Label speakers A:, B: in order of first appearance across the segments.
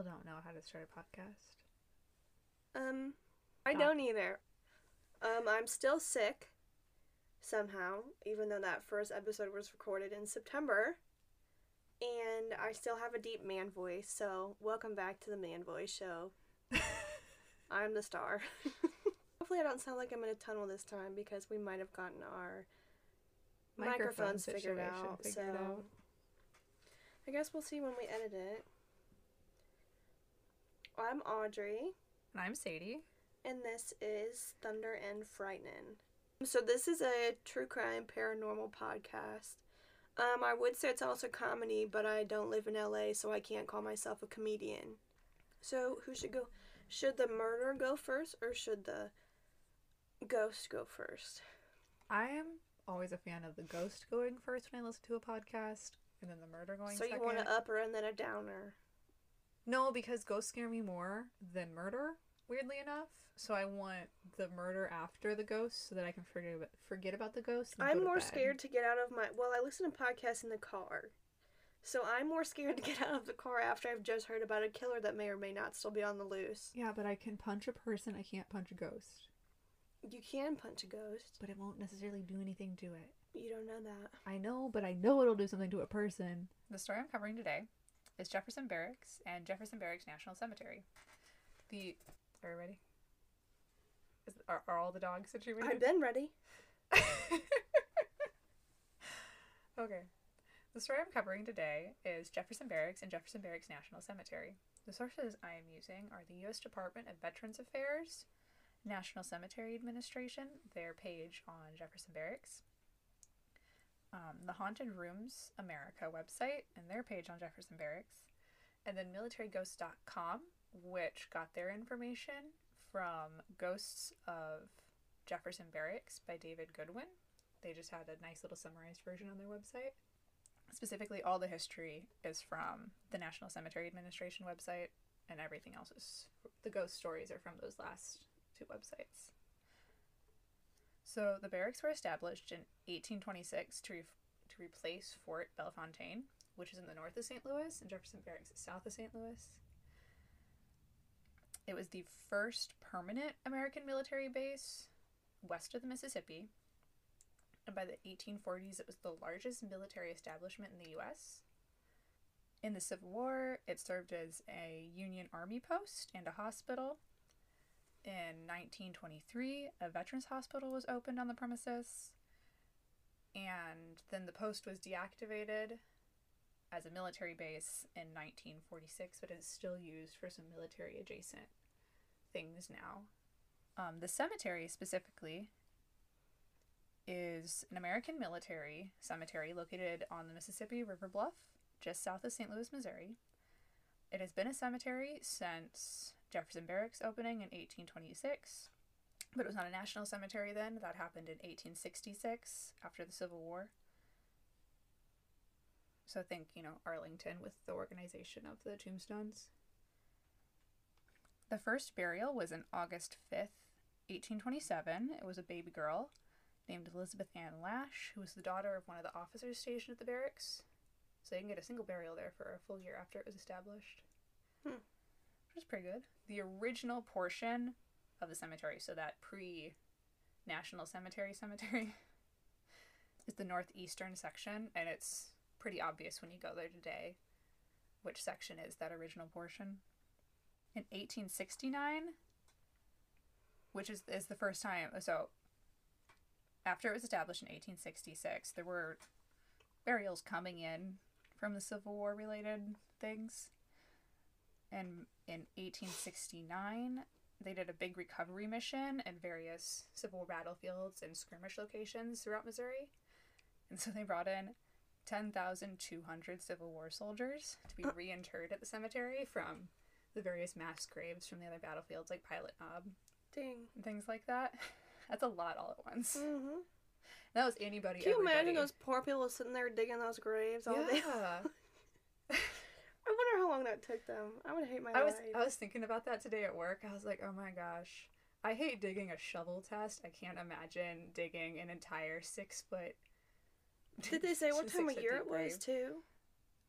A: still don't know how to start a podcast.
B: Um, I
A: Doc-
B: don't either. Um, I'm still sick somehow, even though that first episode was recorded in September. And I still have a deep man voice, so welcome back to the Man Voice Show. I'm the star. Hopefully, I don't sound like I'm in a tunnel this time because we might have gotten our
A: Microphone
B: microphones figured out.
A: figured
B: so
A: out.
B: I guess we'll see when we edit it. I'm Audrey.
A: And I'm Sadie.
B: and this is Thunder and Frightening. So this is a true crime paranormal podcast. Um, I would say it's also comedy, but I don't live in LA, so I can't call myself a comedian. So who should go? Should the murder go first, or should the ghost go first?
A: I am always a fan of the ghost going first when I listen to a podcast, and then the murder going
B: So
A: second.
B: you want an upper and then a downer.
A: No, because ghosts scare me more than murder, weirdly enough. So I want the murder after the ghost so that I can forget about, forget about the ghost. and
B: I'm
A: to
B: more
A: bed.
B: scared to get out of my. Well, I listen to podcasts in the car. So I'm more scared to get out of the car after I've just heard about a killer that may or may not still be on the loose.
A: Yeah, but I can punch a person. I can't punch a ghost.
B: You can punch a ghost.
A: But it won't necessarily do anything to it.
B: You don't know that.
A: I know, but I know it'll do something to a person.
C: The story I'm covering today is Jefferson Barracks and Jefferson Barracks National Cemetery. The are you ready? Is, are, are all the dogs situated?
B: I've been ready.
C: okay. The story I'm covering today is Jefferson Barracks and Jefferson Barracks National Cemetery. The sources I am using are the U.S. Department of Veterans Affairs, National Cemetery Administration, their page on Jefferson Barracks, um, the Haunted Rooms America website, and their page on Jefferson Barracks, and then militaryGhost.com, which got their information from Ghosts of Jefferson Barracks by David Goodwin. They just had a nice little summarized version on their website. Specifically, all the history is from the National Cemetery Administration website, and everything else is the ghost stories are from those last two websites. So the barracks were established in 1826 to, re- to replace Fort Bellefontaine, which is in the north of St. Louis, and Jefferson Barracks is south of St. Louis. It was the first permanent American military base west of the Mississippi. And by the 1840s, it was the largest military establishment in the U.S. In the Civil War, it served as a Union Army post and a hospital. In 1923, a veterans hospital was opened on the premises. And then the post was deactivated as a military base in 1946, but is still used for some military adjacent things now. Um, the cemetery specifically is an American military cemetery located on the Mississippi River Bluff, just south of St. Louis, Missouri. It has been a cemetery since Jefferson Barracks opening in 1826, but it was not a national cemetery then. That happened in 1866 after the Civil War. So think, you know, Arlington with the organization of the tombstones. The first burial was in August 5th, 1827. It was a baby girl named Elizabeth Ann Lash, who was the daughter of one of the officers stationed at the barracks. So you can get a single burial there for a full year after it was established.
B: Hmm.
C: Which is pretty good. The original portion of the cemetery, so that pre National Cemetery cemetery, is the northeastern section, and it's pretty obvious when you go there today which section is that original portion. In 1869, which is, is the first time, so after it was established in 1866, there were burials coming in from the Civil War related things. And in 1869, they did a big recovery mission in various Civil War battlefields and skirmish locations throughout Missouri. And so they brought in 10,200 Civil War soldiers to be reinterred at the cemetery from the various mass graves from the other battlefields like Pilot Knob
B: Dang.
C: and things like that. That's a lot all at once.
B: hmm
C: That was anybody.
B: Can you imagine those poor people sitting there digging those graves all day?
A: Yeah.
B: I wonder how long that took them. I would hate my
C: I was. I was thinking about that today at work. I was like, oh my gosh, I hate digging a shovel test. I can't imagine digging an entire six foot.
B: Did they say what time of year it was
C: grave.
B: too?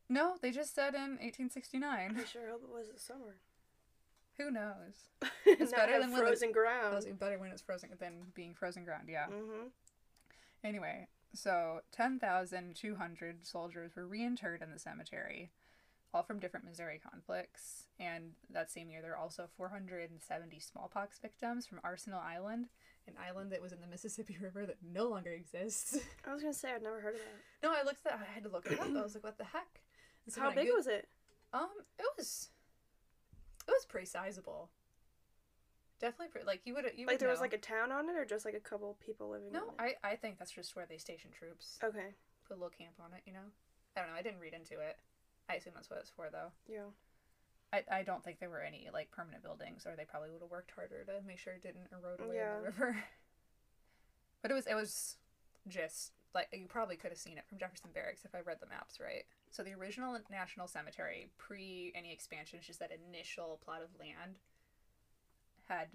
C: No, they just said in 1869.
B: I sure hope it was the summer.
C: Who knows?
B: it's
C: better than when the-
B: frozen ground.
C: It's better when it's frozen than being frozen ground. Yeah.
B: Mm-hmm.
C: Anyway, so 10,200 soldiers were reinterred in the cemetery, all from different Missouri conflicts. And that same year, there were also 470 smallpox victims from Arsenal Island.
A: An island that was in the Mississippi River that no longer exists.
B: I was gonna say I'd never heard of that.
A: no, I looked at. I had to look it up. I was like, "What the heck?" So
B: How big
A: Goo-
B: was it?
A: Um, it was. It was pretty sizable. Definitely, pretty, like you would. You
B: Like
A: would
B: there was like a town on it, or just like a couple people living
A: No? I I think that's just where they station troops.
B: Okay.
A: Put a little camp on it, you know. I don't know. I didn't read into it. I assume that's what it's for, though.
B: Yeah.
C: I, I don't think there were any like permanent buildings, or they probably would have worked harder to make sure it didn't erode away
B: Yeah.
C: in the river. But it was it was just like you probably could have seen it from Jefferson Barracks if I read the maps right. So the original National Cemetery, pre any expansions, just that initial plot of land, had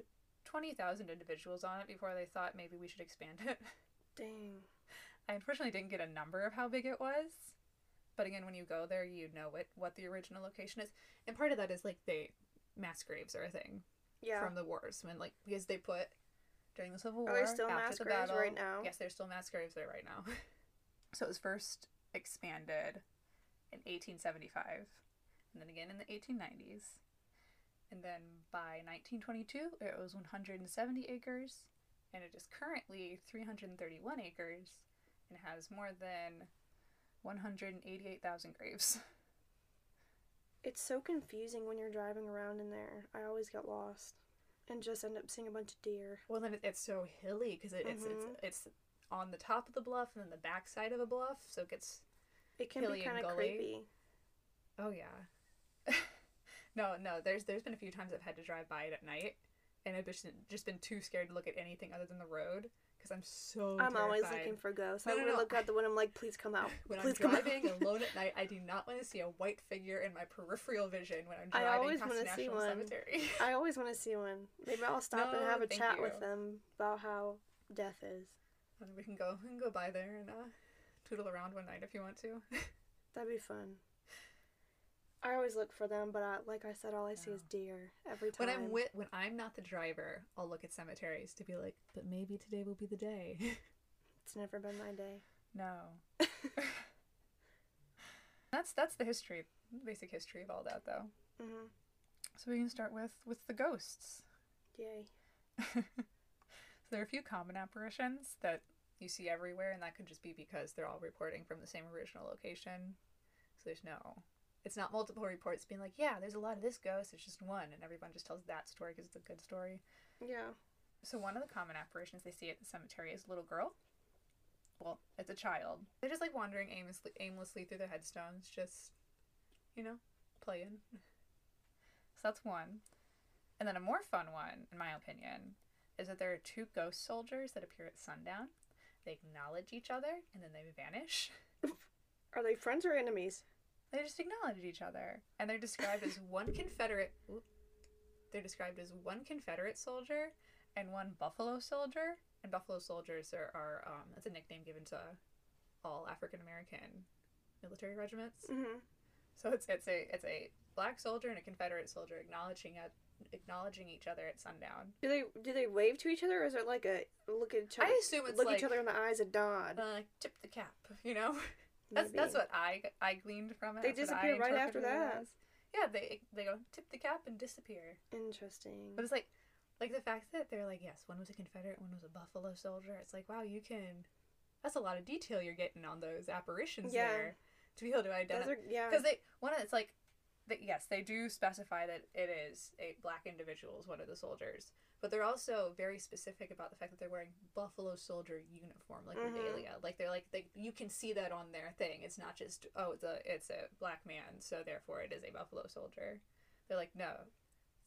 C: twenty thousand individuals on it before they thought maybe we should expand it.
B: Dang.
C: I unfortunately didn't get a number of how big it was. But again, when you go there, you know what what the original location is.
A: And part of that is like they mass graves are a thing
B: Yeah.
A: from the wars when like because they put during the Civil War.
B: Are there still mass
A: the
B: graves
A: battle-
B: right now?
A: Yes, there's still mass graves there right now.
C: So it was first expanded in 1875, and then again in the 1890s. And then by 1922, it was 170 acres, and it is currently 331 acres, and has more than 188,000 graves.
B: It's so confusing when you're driving around in there. I always get lost and just end up seeing a bunch of deer.
A: well, then it's so hilly because it, it's
B: Mhm.
A: it's it's on the top of the bluff and then the back side of a bluff, so it gets
B: It can
A: Hilly
B: be kind of creepy.
A: Oh yeah. no, no. There's there's been a few times I've had to drive by it at night, and I've just just been too scared to look at anything other than the road because I'm so.
B: I'm always looking for ghosts.
A: No, no,
B: gonna
A: no.
B: look out the window. I'm like, please come out.
A: When
B: please
A: I'm driving alone at night, I do not want to see a white figure in my peripheral vision when I'm driving I
B: always
A: past
B: wanna see
A: national
B: one.
A: cemetery.
B: I always want to see one. Maybe I'll stop and have a chat
A: you.
B: with them about how death is.
A: and we can go and go by there and uh, tootle around one night if you want to.
B: That'd be fun. I always look for them, but I, like I said, all I see is deer every time.
A: when I'm with when I'm not the driver, I'll look at cemeteries to be like, but maybe today will be the day.
B: it's never been my day.
C: No. that's that's the history, basic history of all that, though.
B: hmm
C: So we can start with with the ghosts.
B: Yay.
C: so there are a few common apparitions that you see everywhere, and that could just be because they're all reporting from the same original location. So there's no, it's not multiple reports being like, yeah, there's a lot of this ghost. It's just one, and everyone just tells that story because it's a good story.
B: Yeah.
C: So one of the common apparitions they see at the cemetery is a little girl. Well, it's a child. They're just like wandering aimlessly, aimlessly through the headstones, just, you know, playing. So that's one. And then a more fun one, in my opinion, is that there are two ghost soldiers that appear at sundown. They acknowledge each other and then they vanish.
B: Are they friends or enemies?
C: They just acknowledge each other. And they're described as one Confederate. oop. they're described as one Confederate soldier and one Buffalo soldier. And Buffalo soldiers are, are um, that's a nickname given to all African American military regiments.
B: hmm
C: So it's it's a it's a black soldier and a Confederate soldier acknowledging at acknowledging each other at sundown.
B: Do they do they wave to each other, or is it like a look at each other?
A: I assume it's
B: look
A: like
B: each other in the eyes and nod.
A: uh, tip the cap, you know. That's
B: maybe.
A: that's what I I gleaned from it.
B: They disappear right after that.
A: Yeah, they they go tip the cap and disappear.
B: Interesting.
A: But it's like, like the fact that they're like, yes, one was a Confederate, one was a Buffalo soldier. It's like, wow, you can. That's a lot of detail you're getting on those apparitions
B: Yeah.
A: there to be able to identify.
B: are yeah.
C: Because they one of it's like, that yes, they do specify that it is a black individual is one of the soldiers,
A: But they're also very specific about the fact that they're wearing Buffalo Soldier uniform, like
B: Mhm.
A: regalia. Like they're like they, you can see that on their thing. It's not just oh, it's a it's a black man, so therefore it is a Buffalo Soldier. They're like no,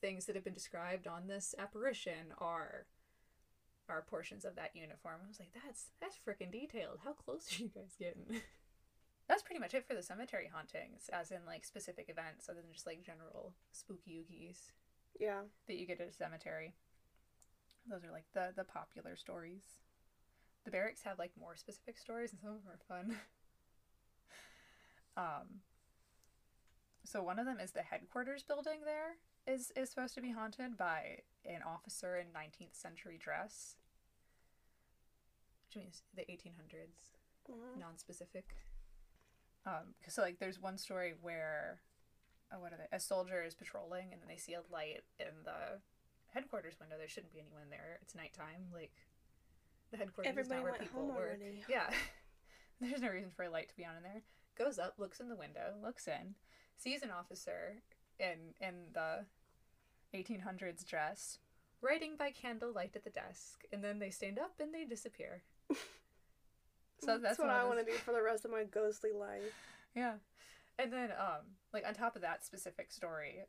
A: things that have been described on this apparition are are portions of that uniform. I was like, that's that's freaking detailed. How close are you guys getting?
C: that's pretty much it for the cemetery hauntings, as in like specific events, other than just like general
A: Spooky oogies.
B: yeah.
C: that you get at a cemetery. Those are like the the popular stories. The barracks have like more specific stories, and some of them are fun. um, So one of them is the headquarters building there is is supposed to be haunted by an officer in 19th century dress. Which means the 1800s,
B: Mhm.
C: non-specific. Um, 'cause, so like there's one story where, oh, what are they? A soldier is patrolling and then they see a light in the headquarters window. There shouldn't be anyone there. It's nighttime. Like the headquarters is
B: Everybody
C: not where
B: went
C: people
B: home
C: work.
B: already.
C: Yeah. There's no reason for a light to be on in there. Goes up, looks in the window, looks in, sees an officer in in the 1800s dress, writing by candlelight at the desk, and then they stand up and they disappear. So that's,
B: what I want to do for the rest of my ghostly life.
C: Yeah. And then um like on top of that specific story,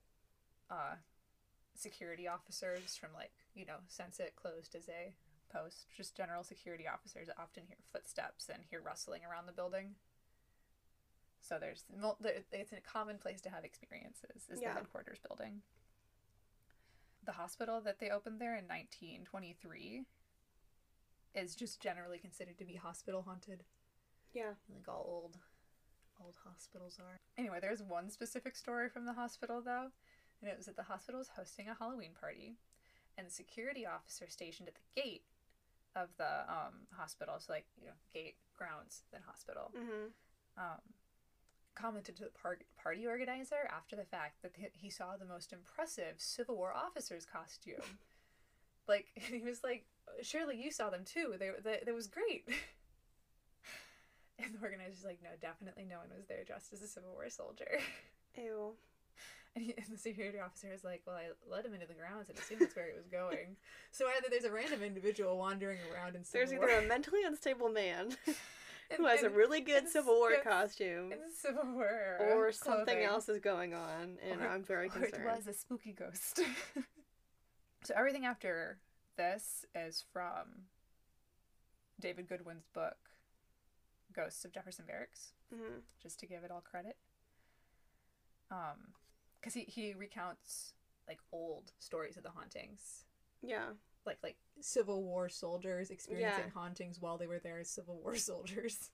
C: uh security officers from like, you know, since it closed as a post, just general security officers often hear footsteps and hear rustling around the building. So there's it's a common place to have experiences is
B: Yeah.
C: the headquarters building. The hospital that they opened there in 1923 is just generally considered to be hospital haunted
B: Yeah.
C: like all old old hospitals are anyway there's one specific story from the hospital though and it was that the hospital was hosting a halloween party and the security officer stationed at the gate of the um, hospital so like you know gate grounds then hospital
B: Mm-hmm.
C: um, commented to the par- party organizer after the fact that he- saw the most impressive Civil War officer's costume. like he was like, "Surely you saw them too. They, they that was great." and the organizer's like, "No, definitely no one was there dressed as a Civil War soldier."
B: Ew.
C: And, he, and the security officer is like, "Well, I led him into the grounds and assumed that's where he was going. So either there's a random individual wandering around in Civil
B: There's
C: War,
B: either a mentally unstable man
C: and-
B: who has a really good Civil War
C: yes,
B: costume,
C: Civil War
B: or something
C: clothing.
B: else is going on, and
C: Or-
B: I'm very
C: or it
B: concerned.
C: was a spooky ghost. so everything after this is from David Goodwin's book, Ghosts of Jefferson Barracks,
B: hmm
C: just to give it all credit. Um, because he he recounts like old stories of the hauntings,
B: Yeah.
A: like like Civil War soldiers experiencing
B: Yeah.
A: hauntings while they were there as Civil War soldiers.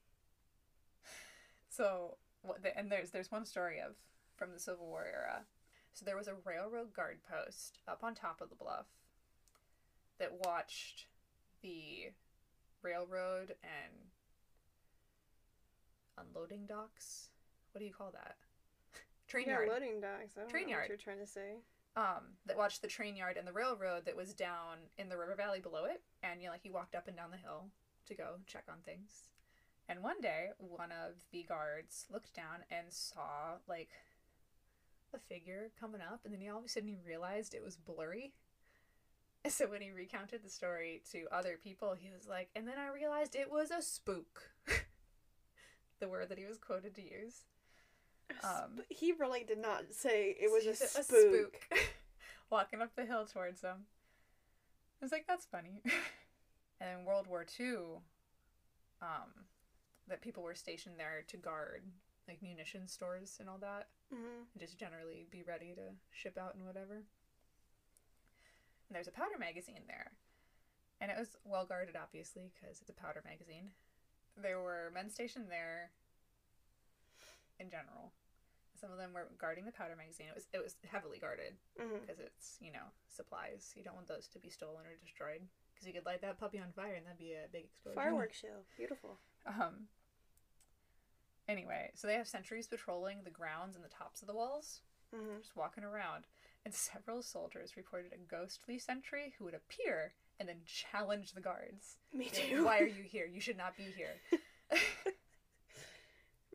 C: So what the, and there's there's one story of from the Civil War era. So there was a railroad guard post up on top of the bluff that watched the railroad and unloading docks. What do you call that? Train
B: yeah,
C: yard.
B: loading docks. I don't
C: Train
B: know
C: yard.
B: what you're trying to say.
C: um, that watched the train yard and the railroad that was down in the river valley below it. And you know, like he walked up and down the hill to go check on things. And one day, one of the guards looked down and saw like a figure coming up, and then he all of a sudden he realized it was blurry. And so when he recounted the story to other people, he was like, "And then I realized it was a spook." the word that he was quoted to use. Um,
B: he really did not say it was a,
C: He's
B: spook.
C: walking up the hill towards them. I was like, that's funny. and in World War II, um, that people were stationed there to guard like munition stores and all that,
B: hmm
C: and just generally be ready to ship out and whatever. And there's a powder magazine there, and it was well guarded, obviously, because it's a powder magazine. There were men stationed there. In general, some of them were guarding the powder magazine. It was it was heavily guarded because it's you know supplies. You don't want those to be stolen or destroyed because you could light that puppy on fire and that'd be a big explosion.
B: Fireworks show. Beautiful.
C: Um. Anyway, so they have sentries patrolling the grounds and the tops of the walls,
B: hmm
C: just walking around, and several soldiers reported a ghostly sentry who would appear and then challenge the guards.
B: Me
C: Like,
B: too.
C: Why are you here? You should not be here.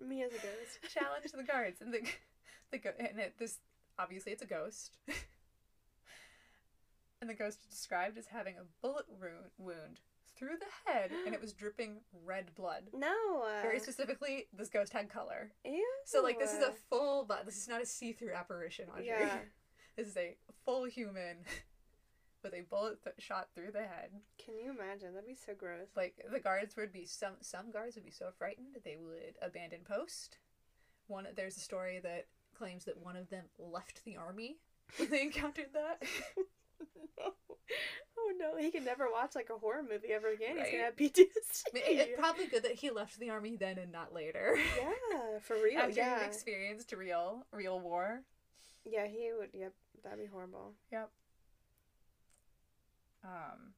B: Me as a ghost.
C: challenge the guards and the the go- and it, this obviously it's a ghost and the ghost is described as having a bullet wound wound through the head and it was dripping red blood
B: No. Uh,
C: very specifically this ghost had color
B: ew.
C: so like this is a full but this is not a see-through apparition Audrey.
B: Yeah.
C: this is a full human with a bullet th- shot through the head
B: Can you imagine? That'd be so gross.
C: like the guards would be some some guards would be so frightened they would abandon post one there's a story that claims that one of them left the army when they encountered that no.
B: oh no, he can never watch like a horror movie ever again. He's gonna have PTSD.
C: I mean, it's probably good that he left the army then and not later.
B: yeah, for real.
C: After
B: yeah,
C: experienced real, real war.
B: yeah, he would. Yep, that'd be horrible.
C: Um,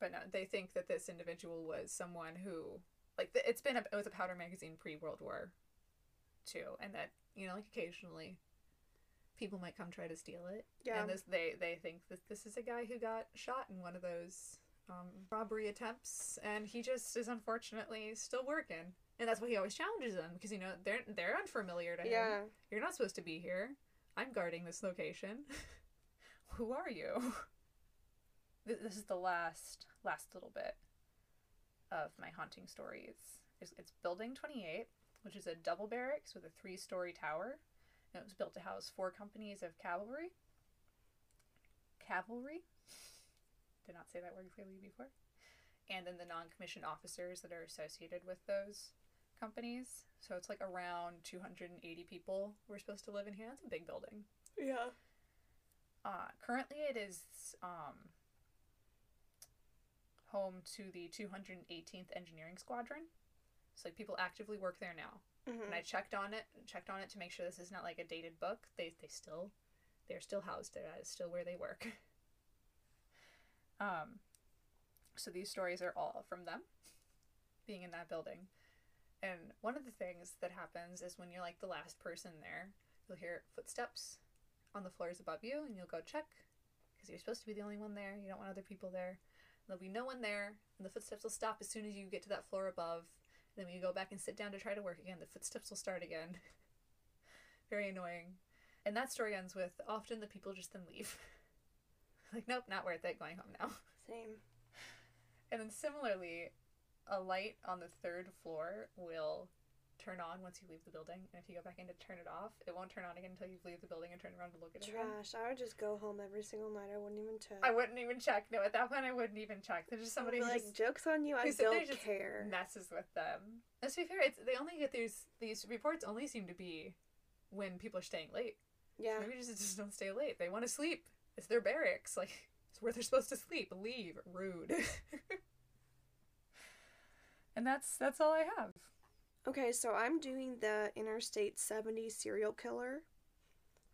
C: but no, they think that this individual was someone who, like, it's been a, it was a powder magazine pre World War, too, and that you know, like occasionally, people might come try to steal it.
B: Yeah,
C: And this, they they think that this is a guy who got shot in one of those um, robbery attempts, and he just is unfortunately still working. And that's why he always challenges them because you know they're they're unfamiliar to him.
B: yeah.
C: You're not supposed to be here. I'm guarding this location. Who are you? Th- This is the last last little bit of my haunting stories. It's, it's Building 28, which is a double barracks with a three-story tower. And it was built to house four companies of cavalry. Cavalry? Did not say that word clearly before. And then the non-commissioned officers that are associated with those companies. So it's like around 280 people were supposed to live in here. That's a big building.
B: Yeah.
C: Uh, currently, it is um, home to the 218th Engineering Squadron. So like people actively work there now.
B: Mhm.
C: And I checked on it, checked on it to make sure this is not like a dated book. They they still they're still housed there. That is still where they work. um, so these stories are all from them being in that building. And one of the things that happens is when you're like the last person there, you'll hear footsteps on the floors above you, and you'll go check because you're supposed to be the only one there. You don't want other people there. There'll be no one there, and the footsteps will stop as soon as you get to that floor above. And Then when you go back and sit down to try to work again, the footsteps will start again. Very annoying. And that story ends with often the people just then leave. like, nope, not worth it, going home now.
B: Same.
C: And then similarly, a light on the third floor will turn on once you leave the building. And if you go back in to turn it off, it won't turn on again until you leave the building and turn around to look at it. again.
B: Trash. I would just go home every single night. I wouldn't even check.
C: I wouldn't even check. No, at that point, I wouldn't even check. There's just somebody
B: I'd be
C: who
B: like,
C: just
B: jokes on you. I
C: who sit there
B: don't
C: just
B: care.
C: messes with them. Let's be fair, it's, they only get these these reports only seem to be when people are staying late.
B: Yeah.
C: Maybe just just don't stay late. They want to sleep. It's their barracks. Like it's where they're supposed to sleep. Leave. Rude. and that's that's all I have.
B: Okay, so I'm doing the Interstate 70 serial killer.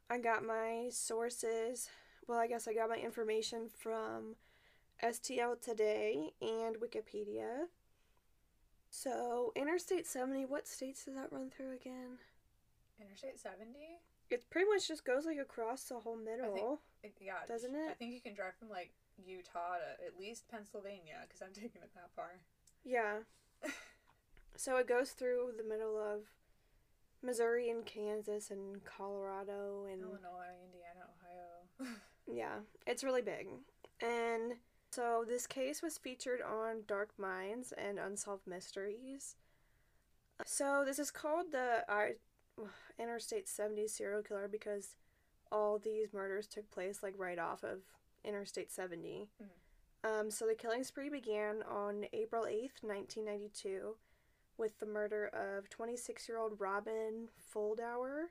B: I got my sources, well, I guess I got my information from STL Today and Wikipedia. So, Interstate 70, what states does that run through again?
C: Interstate seventy.
B: It pretty much just goes like across the whole middle.
C: Yeah,
B: Doesn't it?
C: I think you can drive from like Utah to at least Pennsylvania because I've taken it that far.
B: Yeah. so it goes through the middle of Missouri and Kansas and Colorado and
C: Illinois, Indiana, Ohio.
B: Yeah, it's really big. And so this case was featured on Dark Minds and Unsolved Mysteries. So this is called the I Interstate 70 serial killer because all these murders took place like right off of Interstate 70. Um, so the killing spree began on April 8th, 1992, with the murder of 26 year old Robin Fuldauer.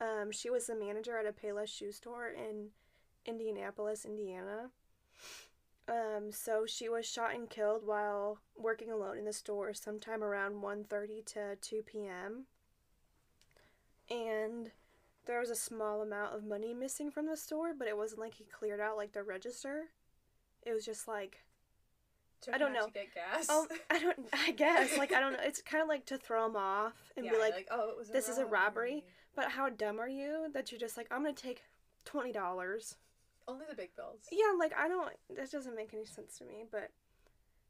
B: Um, she was the manager at a Payless shoe store in Indianapolis, Indiana. Um, so she was shot and killed while working alone in the store sometime around 1.30 to 2 p.m. And there was a small amount of money missing from the store, but it wasn't like he cleared out like the register. It was just like I don't know.
C: Get gas.
B: Oh, I don't. I guess like I don't know. It's kind of like to throw them off and
C: yeah,
B: be like,
C: oh, it was
B: "This is a robbery." "But how dumb are you that you're just like I'm gonna take twenty dollars?"
C: Only the big bills.
B: Yeah, like I don't. That doesn't make any sense to me. But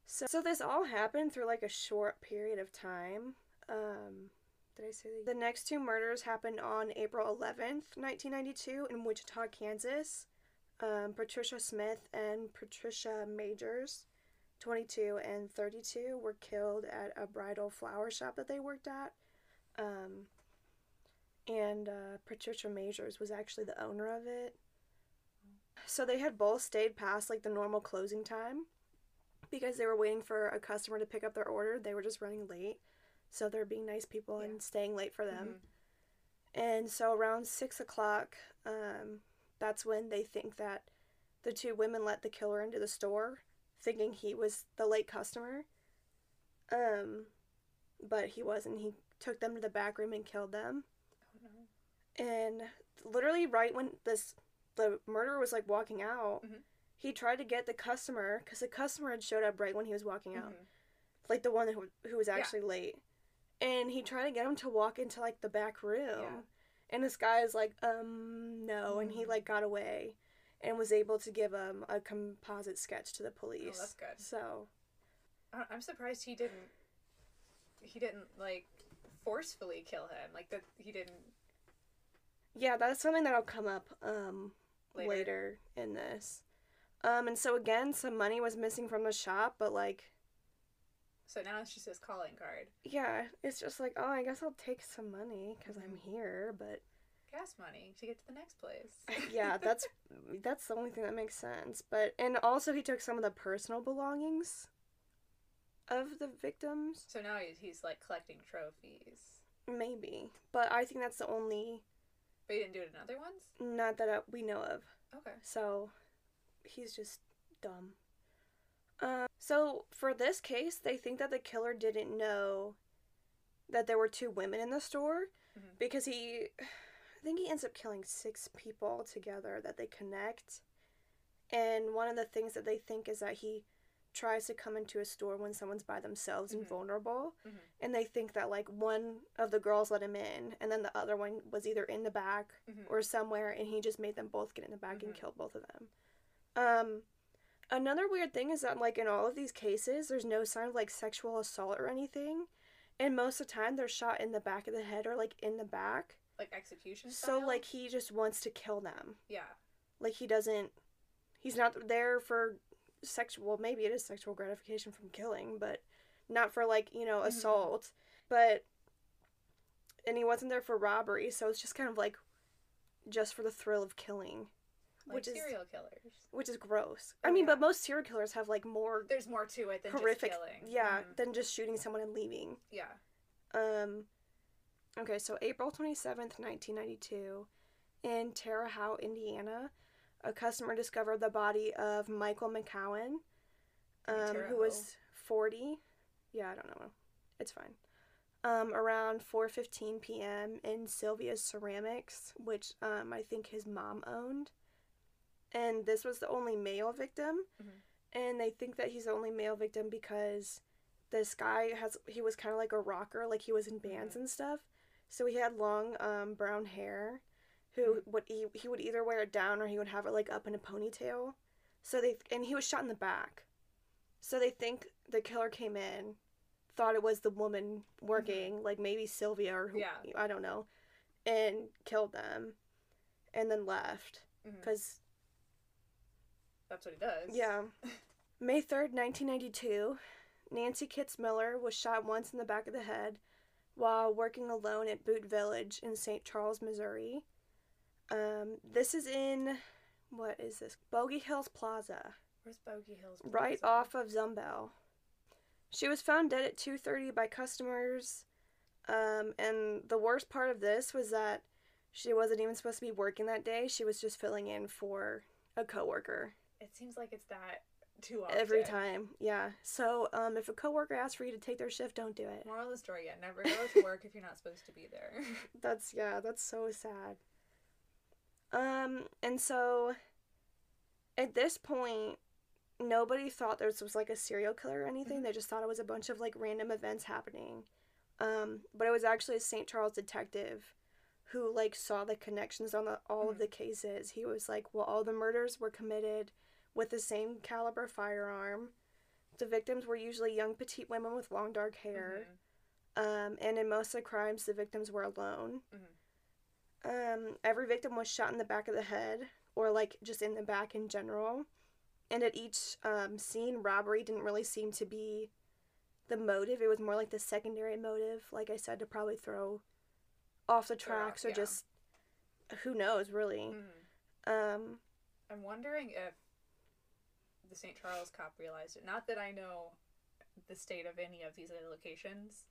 B: so so this all happened through like a short period of time. Um, did I say the, the next two murders happened on April eleventh, nineteen ninety two, in Wichita, Kansas. Um, Patricia Smith and Patricia Majors, twenty two and thirty two, were killed at a bridal flower shop that they worked at. Um, and uh, Patricia Majors was actually the owner of it. So they had both stayed past like the normal closing time because they were waiting for a customer to pick up their order. They were just running late. So they're being nice people
C: Yeah.
B: and staying late for them.
C: Mhm.
B: And so around six o'clock, um, that's when they think that the two women let the killer into the store, thinking he was the late customer. Um, but he wasn't. He took them to the back room and killed them.
A: Oh, no.
B: And literally, right when this the murderer was like walking out,
A: Mhm.
B: he tried to get the customer because the customer had showed up right when he was walking out,
A: Mhm.
B: like the one who, who was
A: Yeah.
B: actually late. And he tried to get him to walk into like the back room,
A: Yeah.
B: and this guy is like, um, no, and he
A: Mhm.
B: like got away, and was able to give him a composite sketch to the police.
A: Oh, that's good.
B: So
A: I'm surprised he didn't. He didn't like forcefully kill him. Like that. He didn't.
B: yeah, that's something that'll come up um
A: Later.
B: later in this. Um, and so again, some money was missing from the shop, but like.
A: So now it's just his calling card.
B: Yeah, it's just like, oh, I guess I'll take some money because I'm here, but
A: Gas money to get to the next place.
B: yeah, that's that's the only thing that makes sense. But and also he took some of the personal belongings of the victims,
A: So now he's, he's like collecting trophies.
B: maybe. But I think that's the only
A: But he didn't do it in other ones?
B: not that I, we know of.
A: Okay.
B: So he's just dumb. Um, so for this case, they think that the killer didn't know that there were two women in the store
A: Mhm.
B: because he, I think he ends up killing six people together that they connect. And one of the things that they think is that he tries to come into a store when someone's by themselves and
A: Mhm.
B: vulnerable.
A: Mhm.
B: And they think that like one of the girls let him in and then the other one was either in the back
A: Mhm.
B: or somewhere and he just made them both get in the back and
A: Mhm.
B: killed both of them. Um another weird thing is that like in all of these cases there's no sign of like sexual assault or anything. And most of the time they're shot in the back of the head or like in the back.
A: Like execution
B: So like he just wants to kill them.
A: Yeah.
B: Like he doesn't he's not there for sexual Well, maybe it is sexual gratification from killing, but not for like, you know,
A: Mhm.
B: assault. But and he wasn't there for robbery, so it's just kind of like just for the thrill of killing.
A: Like
B: which is
A: serial killers.
B: which is gross.
A: Oh,
B: I mean, but most serial killers have like more
A: There's more to it than
B: horrific,
A: just killing.
B: yeah,
A: Mhm.
B: than just shooting someone and leaving.
A: Yeah.
B: Um, okay, so April twenty seventh, nineteen ninety two, in Terre Haute, Indiana, a customer discovered the body of Michael McCown, um, who was forty. Yeah, I don't know. It's fine. Um, around four fifteen p.m. in Sylvia's Ceramics, which um, I think his mom owned, and this was the only male victim,
A: Mhm.
B: and they think that he's the only male victim because this guy has he was kind of like a rocker, like he was in bands
A: Mhm.
B: and stuff, so he had long um, brown hair, who
A: Mhm.
B: would he he would either wear it down or he would have it like up in a ponytail, so they and he was shot in the back, so they think the killer came in, thought it was the woman working, like maybe Sylvia or who
A: Yeah.
B: I don't know, and killed them, and then left because
A: That's what he does.
B: yeah. May 3rd, 1992, Nancy Kitzmiller was shot once in the back of the head while working alone at Boot Village in St. Charles, Missouri. Um, this is in, what is this? Bogey Hills Plaza,
A: Where's Bogey Hills?
B: right off of Zumbehl. She was found dead at 2.30 by customers. Um, and the worst part of this was that she wasn't even supposed to be working that day. She was just filling in for a coworker.
A: It seems like it's that too often.
B: Every time, yeah. So, um, if a coworker asks for you to take their shift, don't do it.
A: Moral of the story: Yeah, never go to work if you're not supposed to be there.
B: That's yeah, that's so sad. Um, and so at this point, nobody thought this was like a serial killer or anything.
A: Mhm.
B: They just thought it was a bunch of like random events happening. Um, but it was actually a St. Charles detective who like saw the connections on the, all of
A: Mhm.
B: the cases. He was like, well, all the murders were committed with the same caliber firearm. The victims were usually young petite women with long dark hair.
A: Mhm.
B: Um, and in most of the crimes, the victims were alone.
A: Mhm.
B: Um, every victim was shot in the back of the head, or like just in the back in general. And at each um, scene, robbery didn't really seem to be the motive. It was more like the secondary motive, like I said, to probably throw off the
A: off,
B: tracks or
A: yeah.
B: just who knows, really.
A: Mhm.
B: Um,
A: I'm wondering if the St. Charles cop realized it. Not that I know the state of any of these other locations.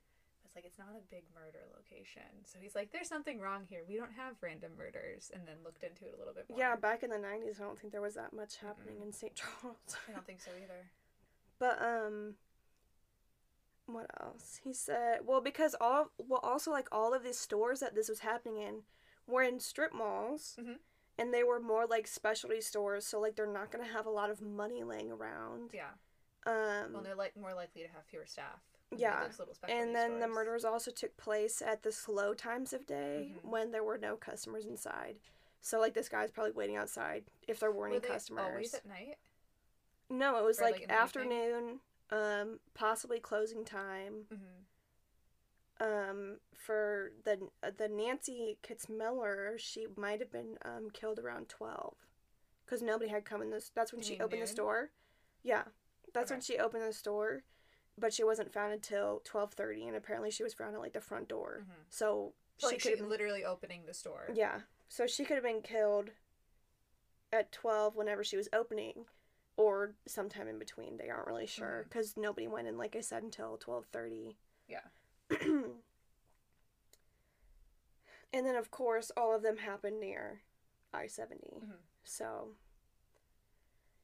A: It's
C: like it's not a big murder location. So he's like, there's something wrong here. We don't have random murders. And then looked into it a little bit more.
B: Yeah, back in the 90s, I don't think there was that much happening in St. Charles.
C: I don't think so either.
B: But um what else? He said, well because all well also like all of these stores that this was happening in were in strip malls.
C: Mhm.
B: And they were more like specialty stores, so like they're not going to have a lot of money laying around.
C: Yeah.
B: Um
C: Well, they're like more likely to have fewer staff.
B: Yeah,
C: Those little specialty
B: and then the murders also took place at the slow times of day
C: Mhm.
B: when there were no customers inside. So like this guy's probably waiting outside if there were
C: Were
B: any customers.
C: always at night?
B: No, it was
C: Or,
B: like,
C: like, in the evening?
B: afternoon, um, possibly closing time.
C: Mm-hmm.
B: Um, for the the Nancy Kitzmiller, she might have been um killed around twelve, because nobody had come in this. That's when
C: You
B: she opened the store. Yeah, that's when she opened the store, but she wasn't found until twelve thirty, and apparently she was found at like the front door.
C: Mhm.
B: So she
C: like
B: could
C: she literally opening the store.
B: yeah, so she could have been killed at twelve whenever she was opening, or sometime in between. They aren't really sure because nobody went in, like I said, until twelve thirty.
C: Yeah.
B: And then, of course, all of them happened near I 70.
C: Mhm.
B: So.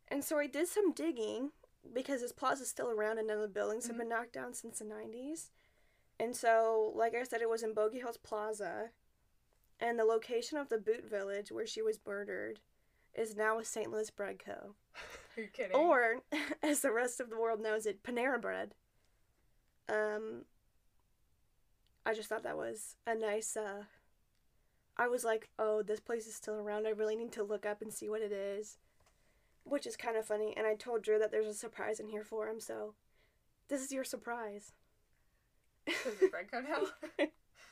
B: And so I did some digging because this plaza's still around and none of the buildings have
C: Mhm.
B: been knocked down since the 90s. And so, like I said, it was in Bogey Hills Plaza. And the location of the Boot Village where she was murdered is now a St. Louis Bread Co.
C: Are you kidding?
B: Or, as the rest of the world knows it, Panera Bread. Um, I just thought that was a nice. Uh, I was like, oh, this place is still around. I really need to look up and see what it is, which is kind of funny. And I told Drew that there's a surprise in here for him, so this is your surprise.
C: Is it Bread Co?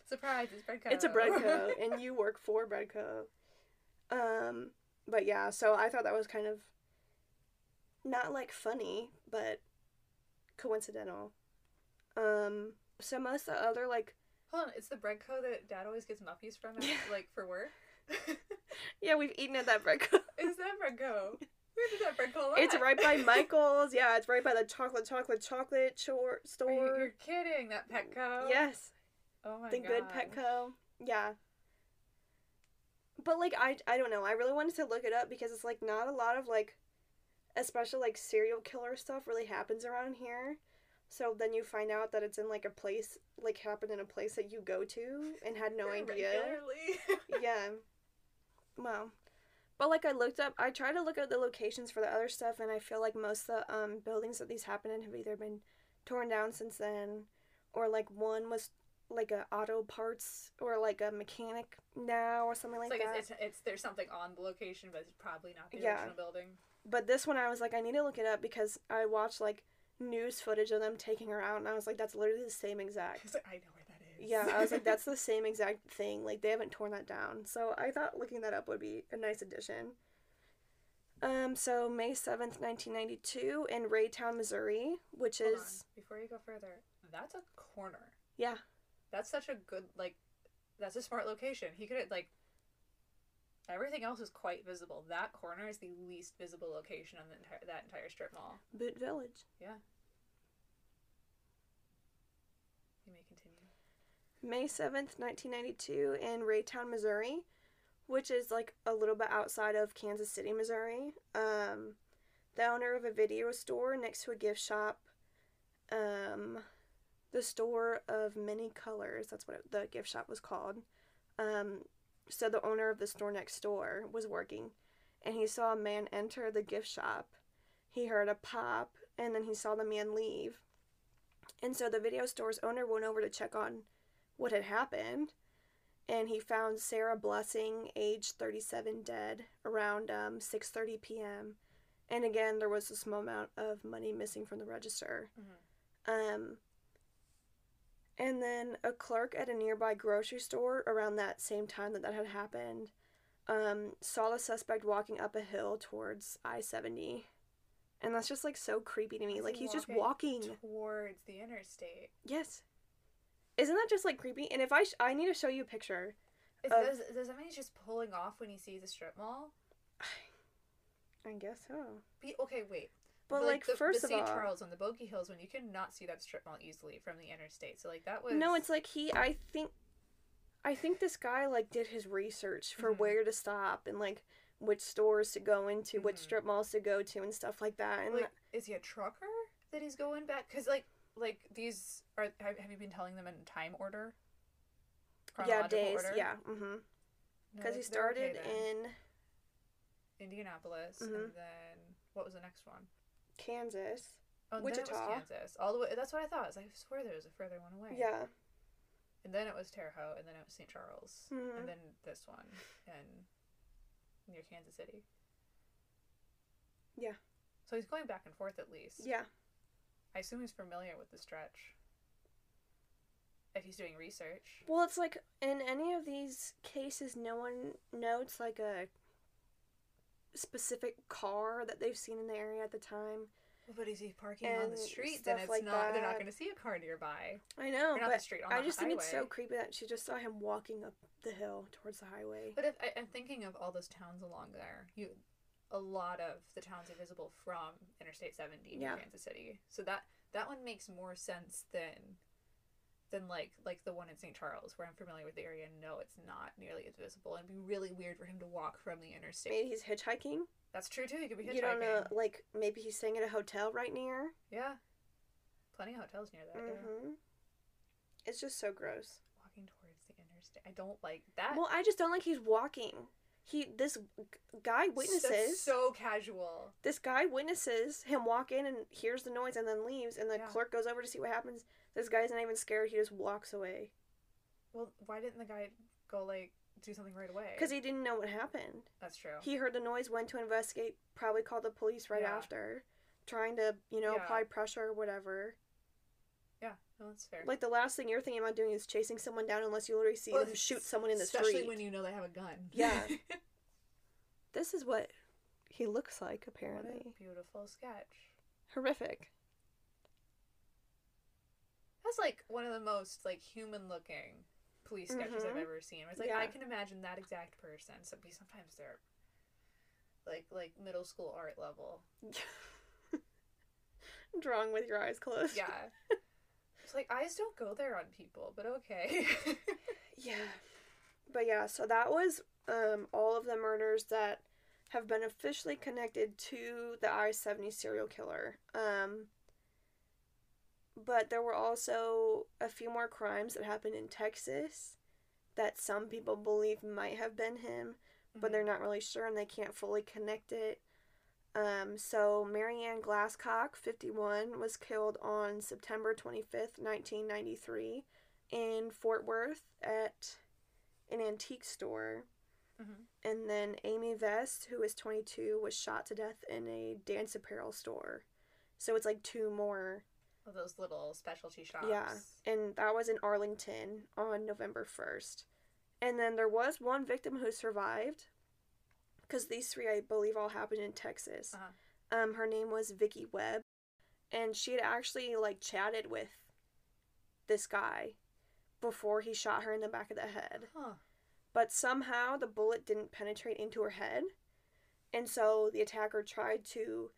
C: Surprise! It's Bread Co.
B: It's a bread co, and you work for bread co. Um, but yeah, so I thought that was kind of not like funny, but coincidental. Um, so most of the other like
C: Hold on, it's the Bread Co that Dad always gets muppies from, at, like for work.
B: yeah, we've eaten at that bread co.
C: is that Bread Co? Where did that Bread Co?
B: it's right by Michael's. Yeah, it's right by the chocolate chocolate chocolate short
C: Are you,
B: store.
C: you're kidding? That Petco?
B: Yes,
C: Oh my
B: the
C: god.
B: The good Petco. Yeah. But like I I don't know. I really wanted to look it up because it's like not a lot of like especially like serial killer stuff really happens around here. So then you find out that it's in like a place like happened in a place that you go to and had no idea. Yeah. Well. But like I looked up I tried to look at the locations for the other stuff and I feel like most of the um buildings that these happened in have either been torn down since then or like one was like a auto parts or like a mechanic now or something like
C: it's like
B: that.
C: it's, it's, it's there's something on the location, but it's probably not the
B: Yeah.
C: original building.
B: But this one I was like I need to look it up because I watched like news footage of them taking her out and I was like that's literally the same exact.
C: Like, I know where that is.
B: Yeah, I was like that's the same exact thing. Like they haven't torn that down. So I thought looking that up would be a nice addition. Um so May 7th, 1992 in Raytown, Missouri, which
C: Hold on,
B: is
C: before you go further, that's a corner.
B: yeah.
C: That's such a good like. That's a smart location. He could have like. Everything else is quite visible. That corner is the least visible location on the entire that entire strip mall.
B: Boot Village. Yeah.
C: You may continue.
B: May 7th, 1992, in Raytown, Missouri, which is like a little bit outside of Kansas City, Missouri. Um, the owner of a video store next to a gift shop, um, the store of many colors, that's what it, the gift shop was called. Um, so the owner of the store next door was working and he saw a man enter the gift shop. He heard a pop and then he saw the man leave. And so the video store's owner went over to check on what had happened and he found Sarah Blessing, age 37, dead around um, 6:30 p.m. And again, there was a small amount of money missing from the register. Um, and then a clerk at a nearby grocery store around that same time that that had happened um, saw the suspect walking up a hill towards I 70. And that's just like so creepy to me. Like
C: he
B: he's just
C: walking. Towards the interstate.
B: Yes. Isn't that just like creepy? And if I sh- I need to show you a picture.
C: Is,
B: Of-
C: does, does that mean he's just pulling off when he sees a strip mall?
B: I guess so.
C: Be, okay, wait.
B: But like,
C: the,
B: first
C: the
B: of
C: St.
B: all,
C: Charles on the Bogey Hills, when you cannot see that strip mall easily from the interstate. So like that was
B: no, it's like he. I think, I think this guy like did his research for
C: Mhm.
B: where to stop and like which stores to go into, which
C: Mhm.
B: strip malls to go to, and stuff like that. And
C: like is he a trucker that he's going back? Because like like these are have, have you been telling them in time order?
B: yeah, days.
C: order?
B: Yeah. Mm-hmm.
C: No,
B: Because he
C: they're okay
B: started in
C: Indianapolis,
B: Mhm.
C: and then what was the next one?
B: Kansas.
C: Oh,
B: Wichita.
C: it was Kansas. All the way. That's what I thought. I was like, I swear there was a further one away.
B: Yeah.
C: And then it was Terre Haute, and then it was St. Charles,
B: Mhm.
C: and then this one, and near Kansas City.
B: Yeah.
C: So he's going back and forth at least.
B: Yeah.
C: I assume he's familiar with the stretch. If he's doing research.
B: Well, it's like in any of these cases, no one notes like a specific car that they've seen in the area at the time.
C: But is he parking on the street? Then it's
B: like
C: not. They're not going to see a car nearby.
B: I know,
C: Or not the
B: but
C: street. On
B: I just think it's so creepy that she just saw him walking up the hill towards the highway.
C: But if I, I'm thinking of all those towns along there, you, a lot of the towns are visible from Interstate 70 in
B: Yeah.
C: Kansas City. So that that one makes more sense than, than like like the one in St. Charles, where I'm familiar with the area. and No, it's not nearly as visible, and it'd be really weird for him to walk from the interstate.
B: Maybe he's hitchhiking.
C: That's true too. He could be hitchhiking.
B: You don't know, like maybe he's staying at a hotel right near.
C: Yeah, plenty of hotels near that. Yeah.
B: hmm It's just so gross.
C: Walking towards the interstate. I don't like that.
B: Well, I just don't like he's walking. He this guy witnesses.
C: so casual.
B: this guy witnesses him walk in and hears the noise and then leaves and the
C: Yeah.
B: clerk goes over to see what happens. This guy's not even scared. He just walks away
C: Well, why didn't the guy go like do something right away?
B: because he didn't know what happened.
C: That's true.
B: He heard the noise, went to investigate, probably called the police right
C: Yeah.
B: after, trying to you know
C: Yeah.
B: apply pressure or whatever.
C: yeah, no, that's fair.
B: Like the last thing you're thinking about doing is chasing someone down unless you literally see
C: Well,
B: them shoot someone in the
C: Especially
B: street.
C: Especially when you know they have a gun.
B: Yeah. This is what he looks like
C: what
B: apparently.
C: a beautiful sketch.
B: Horrific.
C: That's like one of the most like human looking police sketches I've
B: Mhm.
C: ever seen. It's like
B: Yeah.
C: I can imagine that exact person. So sometimes they're like like middle school art level.
B: Drawing with your eyes closed.
C: Yeah. it's like eyes don't go there on people, but okay.
B: Yeah. But yeah, so that was um, all of the murders that have been officially connected to the I 70 serial killer. Um, but there were also a few more crimes that happened in Texas that some people believe might have been him, but they're not really sure and they can't fully connect it. Um, so Marianne Glasscock, 51, was killed on September 25th, 1993 in Fort Worth at an antique store.
C: Mhm.
B: And then Amy Vest, who was 22, was shot to death in a dance apparel store. So it's like two more.
C: Of those little specialty shops.
B: Yeah. And that was in Arlington on November 1st. And then there was one victim who survived. Because these three, I believe, all happened in Texas.
C: Uh-huh.
B: Um, her name was Vicky Webb. And she had actually, like, chatted with this guy before he shot her in the back of the head
C: Huh.
B: but somehow the bullet didn't penetrate into her head. And so the attacker tried to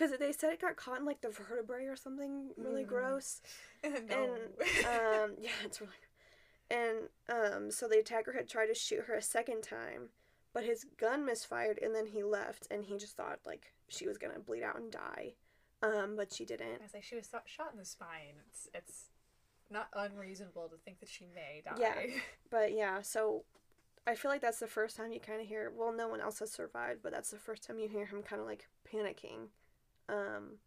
B: because they said it got caught in like the vertebrae or something really
C: Mm.
B: gross.
C: no.
B: And um yeah, it's really and um so the attacker had tried to shoot her a second time, but his gun misfired and then he left and he just thought like she was gonna bleed out and die. Um, but she didn't.
C: I was like, she was shot in the spine. It's it's not unreasonable to think that she may die.
B: Yeah. But yeah, so I feel like that's the first time you kind of hear. Well, no one else has survived, but that's the first time you hear him kind of like panicking. Um,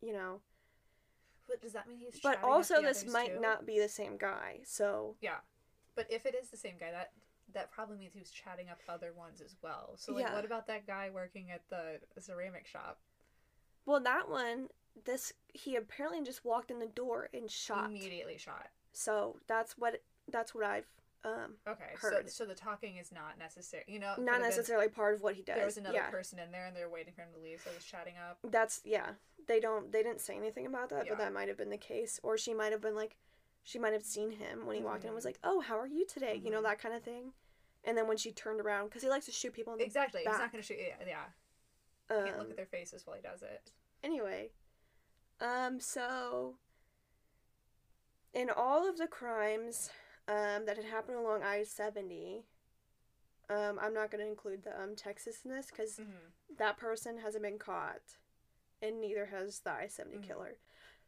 B: you know.
C: But does that mean he's?
B: But also, this might
C: too?
B: not be the same guy. So
C: Yeah, but if it is the same guy, that that probably means he was chatting up other ones as well. So like,
B: Yeah.
C: what about that guy working at the ceramic shop?
B: well, that one, this he apparently just walked in the door and shot.
C: Immediately shot.
B: So that's what that's what I've um
C: Okay,
B: Heard.
C: so so the talking is not necessary. You know,
B: not
C: could've been-
B: necessarily part of what he does.
C: There was another
B: yeah.
C: person in there, and they were waiting for him to leave, so he was chatting up.
B: That's yeah. They don't they didn't say anything about that,
C: Yeah.
B: but that might have been the case. Or she might have been like she might have seen him when he walked in and was like, "Oh, how are you today?" You know
C: Mhm.
B: that kind of thing. And then when she turned around cuz he likes to shoot people in the
C: Exactly. He's not going to shoot. Yeah, yeah. Can't look
B: um,
C: at their faces while he does it.
B: Anyway, um, so in all of the crimes um, that had happened along I 70, um, I'm not going to include the um, Texas in this because
C: Mm-hmm.
B: that person hasn't been caught, and neither has the I 70
C: Mhm.
B: killer.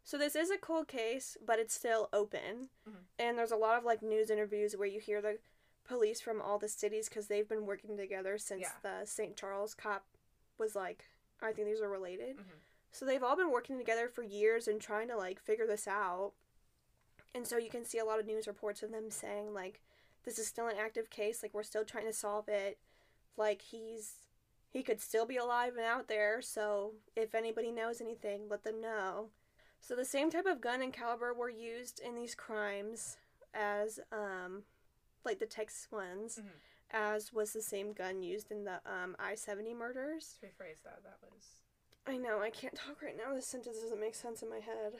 B: So this is a cold case, but it's still open.
C: Mhm.
B: And there's a lot of like news interviews where you hear the police from all the cities because they've been working together since
C: Yeah.
B: the St. Charles cop was like, I think these are related.
C: Mhm.
B: So they've all been working together for years and trying to like figure this out. And so you can see a lot of news reports of them saying like this is still an active case, like we're still trying to solve it. Like he's he could still be alive and out there, so if anybody knows anything, let them know. So the same type of gun and caliber were used in these crimes as um like the Texas ones
C: Mhm.
B: as was the same gun used in the um I-70 murders.
C: Let's rephrase that. That was.
B: I know, I can't talk right now. This sentence doesn't make sense in my head.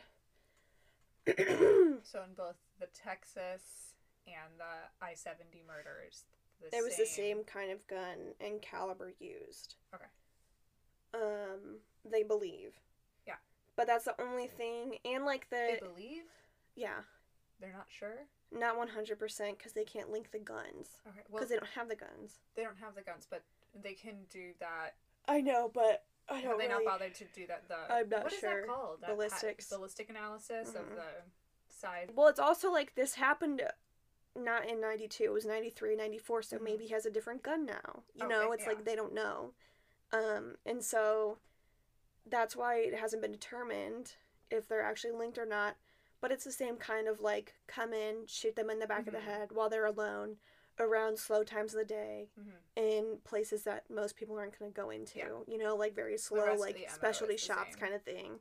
C: So in both the Texas and the I seventy murders, the
B: it was the same kind of gun and caliber used.
C: Okay.
B: Um, they believe.
C: Yeah.
B: But that's the only thing, and like the They
C: believe
B: yeah,
C: they're not sure.
B: not one hundred percent because they can't link the guns
C: Okay. Well,
B: because they don't have the guns.
C: they don't have the guns, but they can do that.
B: I know, but I don't
C: they
B: really.
C: not bothered to do that? The
B: I'm not
C: what is
B: sure.
C: that called? That ballistic analysis of
B: Mhm.
C: the side.
B: Well, it's also like this happened not in 92, it was 93, 94, so
C: Mhm.
B: maybe he has a different gun now. You
C: Okay,
B: know, it's
C: yeah.
B: like they don't know. Um, and so that's why it hasn't been determined if they're actually linked or not. But it's the same kind of like come in, shoot them in the back of the
C: Mhm.
B: head while they're alone around slow times of the day
C: hmm
B: in places that most people aren't going to go into.
C: Yeah.
B: You know, like very slow, like specialty shops kind of thing.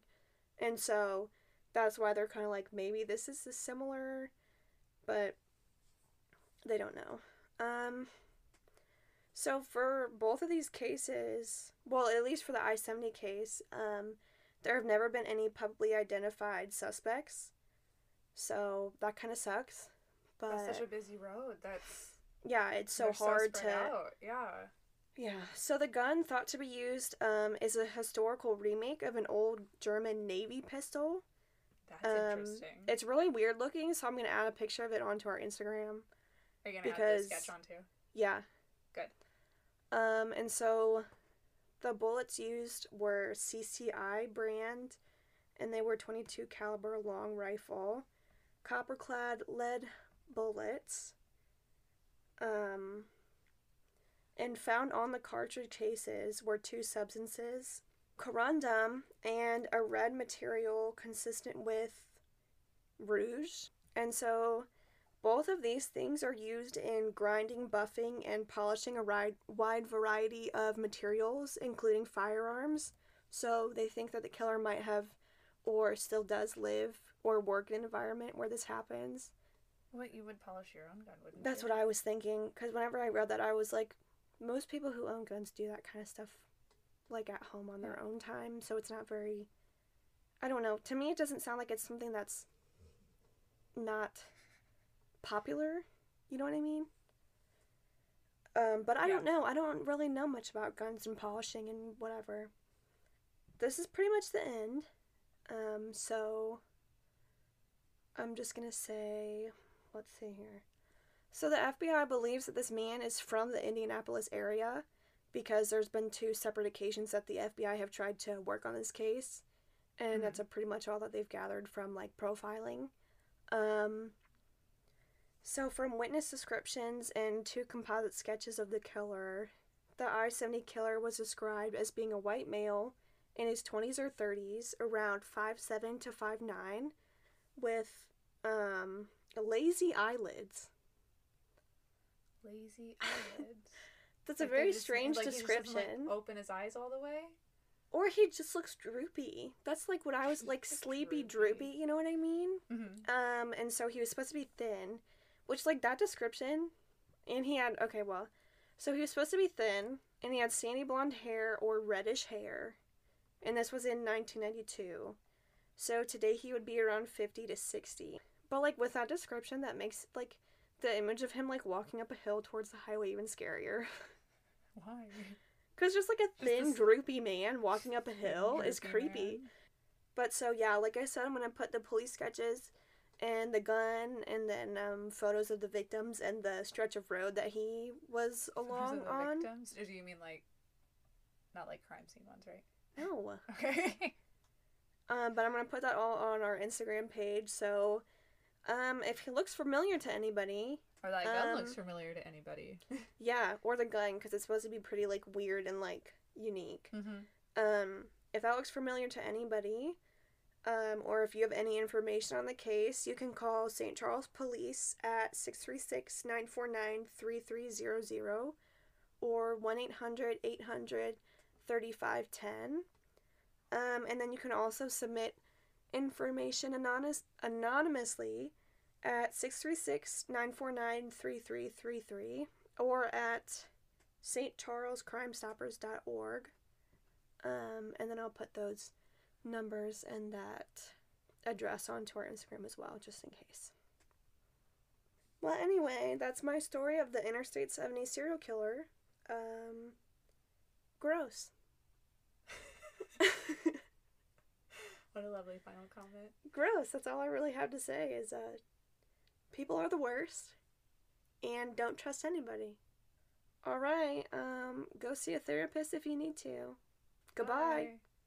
B: And so that's why they're kind of like maybe this is similar, but they don't know. Um. So for both of these cases, well, at least for the I seventy case, um, there have never been any publicly identified suspects. So that kind of sucks. But
C: That's such a busy road. That's
B: yeah, it's so
C: they're
B: hard
C: spread
B: to
C: out. Yeah.
B: yeah. So the gun thought to be used um, is a historical remake of an old German Navy pistol.
C: That's
B: Um,
C: interesting.
B: It's really weird looking, so I'm gonna add a picture of it onto our Instagram.
C: Are you gonna
B: because-
C: add the sketch on too?
B: Yeah.
C: Good.
B: Um, and so the bullets used were CCI brand, and they were 22 caliber long rifle, copper clad lead bullets. Um, and found on the cartridge cases were two substances, corundum and a red material consistent with rouge. And so both of these things are used in grinding, buffing, and polishing a wide variety of materials, including firearms. So they think that the killer might have or still does live or work in an environment where this happens.
C: What you would polish your own gun, wouldn't
B: That's
C: you?
B: what I was thinking because whenever I read that, I was like, most people who own guns do that kind of stuff like at home on their own time. So it's not very, I don't know. To me, it doesn't sound like it's something that's not popular. You know what I mean? Um, but I
C: Yeah.
B: don't know. I don't really know much about guns and polishing and whatever. This is pretty much the end. Um, so I'm just gonna say, let's see here. So the FBI believes that this man is from the Indianapolis area because there's been two separate occasions that the FBI have tried to work on this case, and that's a pretty much all that they've gathered from like profiling. Um, so from witness descriptions and two composite sketches of the killer, the I-70 killer was described as being a white male in his 20s or 30s, around 5'7 to 5'9, with um, lazy eyelids.
C: Lazy eyelids.
B: That's a
C: Like, they
B: very
C: just-
B: strange
C: like,
B: description.
C: like, open his eyes all the way.
B: Or he just looks droopy. That's like what I was like sleepy droopy,
C: Droopy.
B: you know what I mean?
C: Mm-hmm.
B: Um and so he was supposed to be thin, which like that description and he had okay, well. So he was supposed to be thin and he had sandy blonde hair or reddish hair. And this was in 1992. So today he would be around 50 to 60. But like with that description that makes like the image of him like walking up a hill towards the highway even scarier.
C: Why?
B: Because just like a thin,
A: this-
B: droopy man walking up a hill is creepy.
A: man.
B: But so yeah, like I said, I'm gonna put the police sketches and the gun and then um, photos of the victims and the stretch of road that he was along
A: the
B: on.
A: victims? Or do you mean like, not like crime scene ones, right?
B: No.
A: Okay.
B: Um, but I'm gonna put that all on our Instagram page. So, um, if he looks familiar to anybody,
A: or that gun
B: Um,
A: looks familiar to anybody.
B: yeah, or the gun because it's supposed to be pretty like weird and like unique.
A: mm-hmm.
B: Um, if that looks familiar to anybody, um, or if you have any information on the case, you can call St. Charles Police at 636 949 3300 or 1 800 800 3510. Um, and then you can also submit information anonymous, anonymously at 636 949 3333 or at stcharlescrimestoppers.org. Um, and then I'll put those numbers and that address onto our Instagram as well, just in case. Well, anyway, that's my story of the Interstate 70 serial killer. Um, gross.
A: What a lovely final comment.
B: gross. That's all I really have to say is uh, people are the worst and don't trust anybody. All right, um, go see a therapist if you need to. Goodbye.
A: Bye.